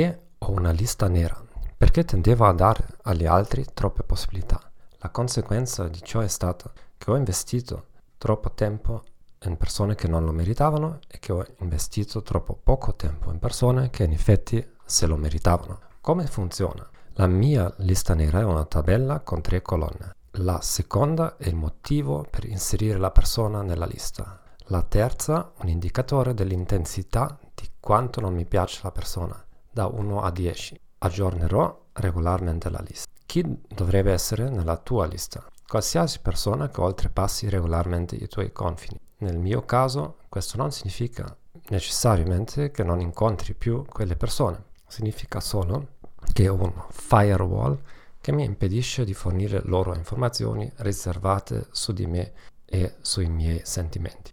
Perché ho una lista nera? Perché tendevo a dare agli altri troppe possibilità. La conseguenza di ciò è stata che ho investito troppo tempo in persone che non lo meritavano e che ho investito troppo poco tempo in persone che in effetti se lo meritavano. Come funziona? La mia lista nera è una tabella con tre colonne. La seconda è il motivo per inserire la persona nella lista. La terza, un indicatore dell'intensità di quanto non mi piace la persona, da 1 a 10. Aggiornerò regolarmente la lista. Chi dovrebbe essere nella tua lista? Qualsiasi persona che oltrepassi regolarmente i tuoi confini. Nel mio caso questo non significa necessariamente che non incontri più quelle persone, significa solo che ho un firewall che mi impedisce di fornire loro informazioni riservate su di me e sui miei sentimenti.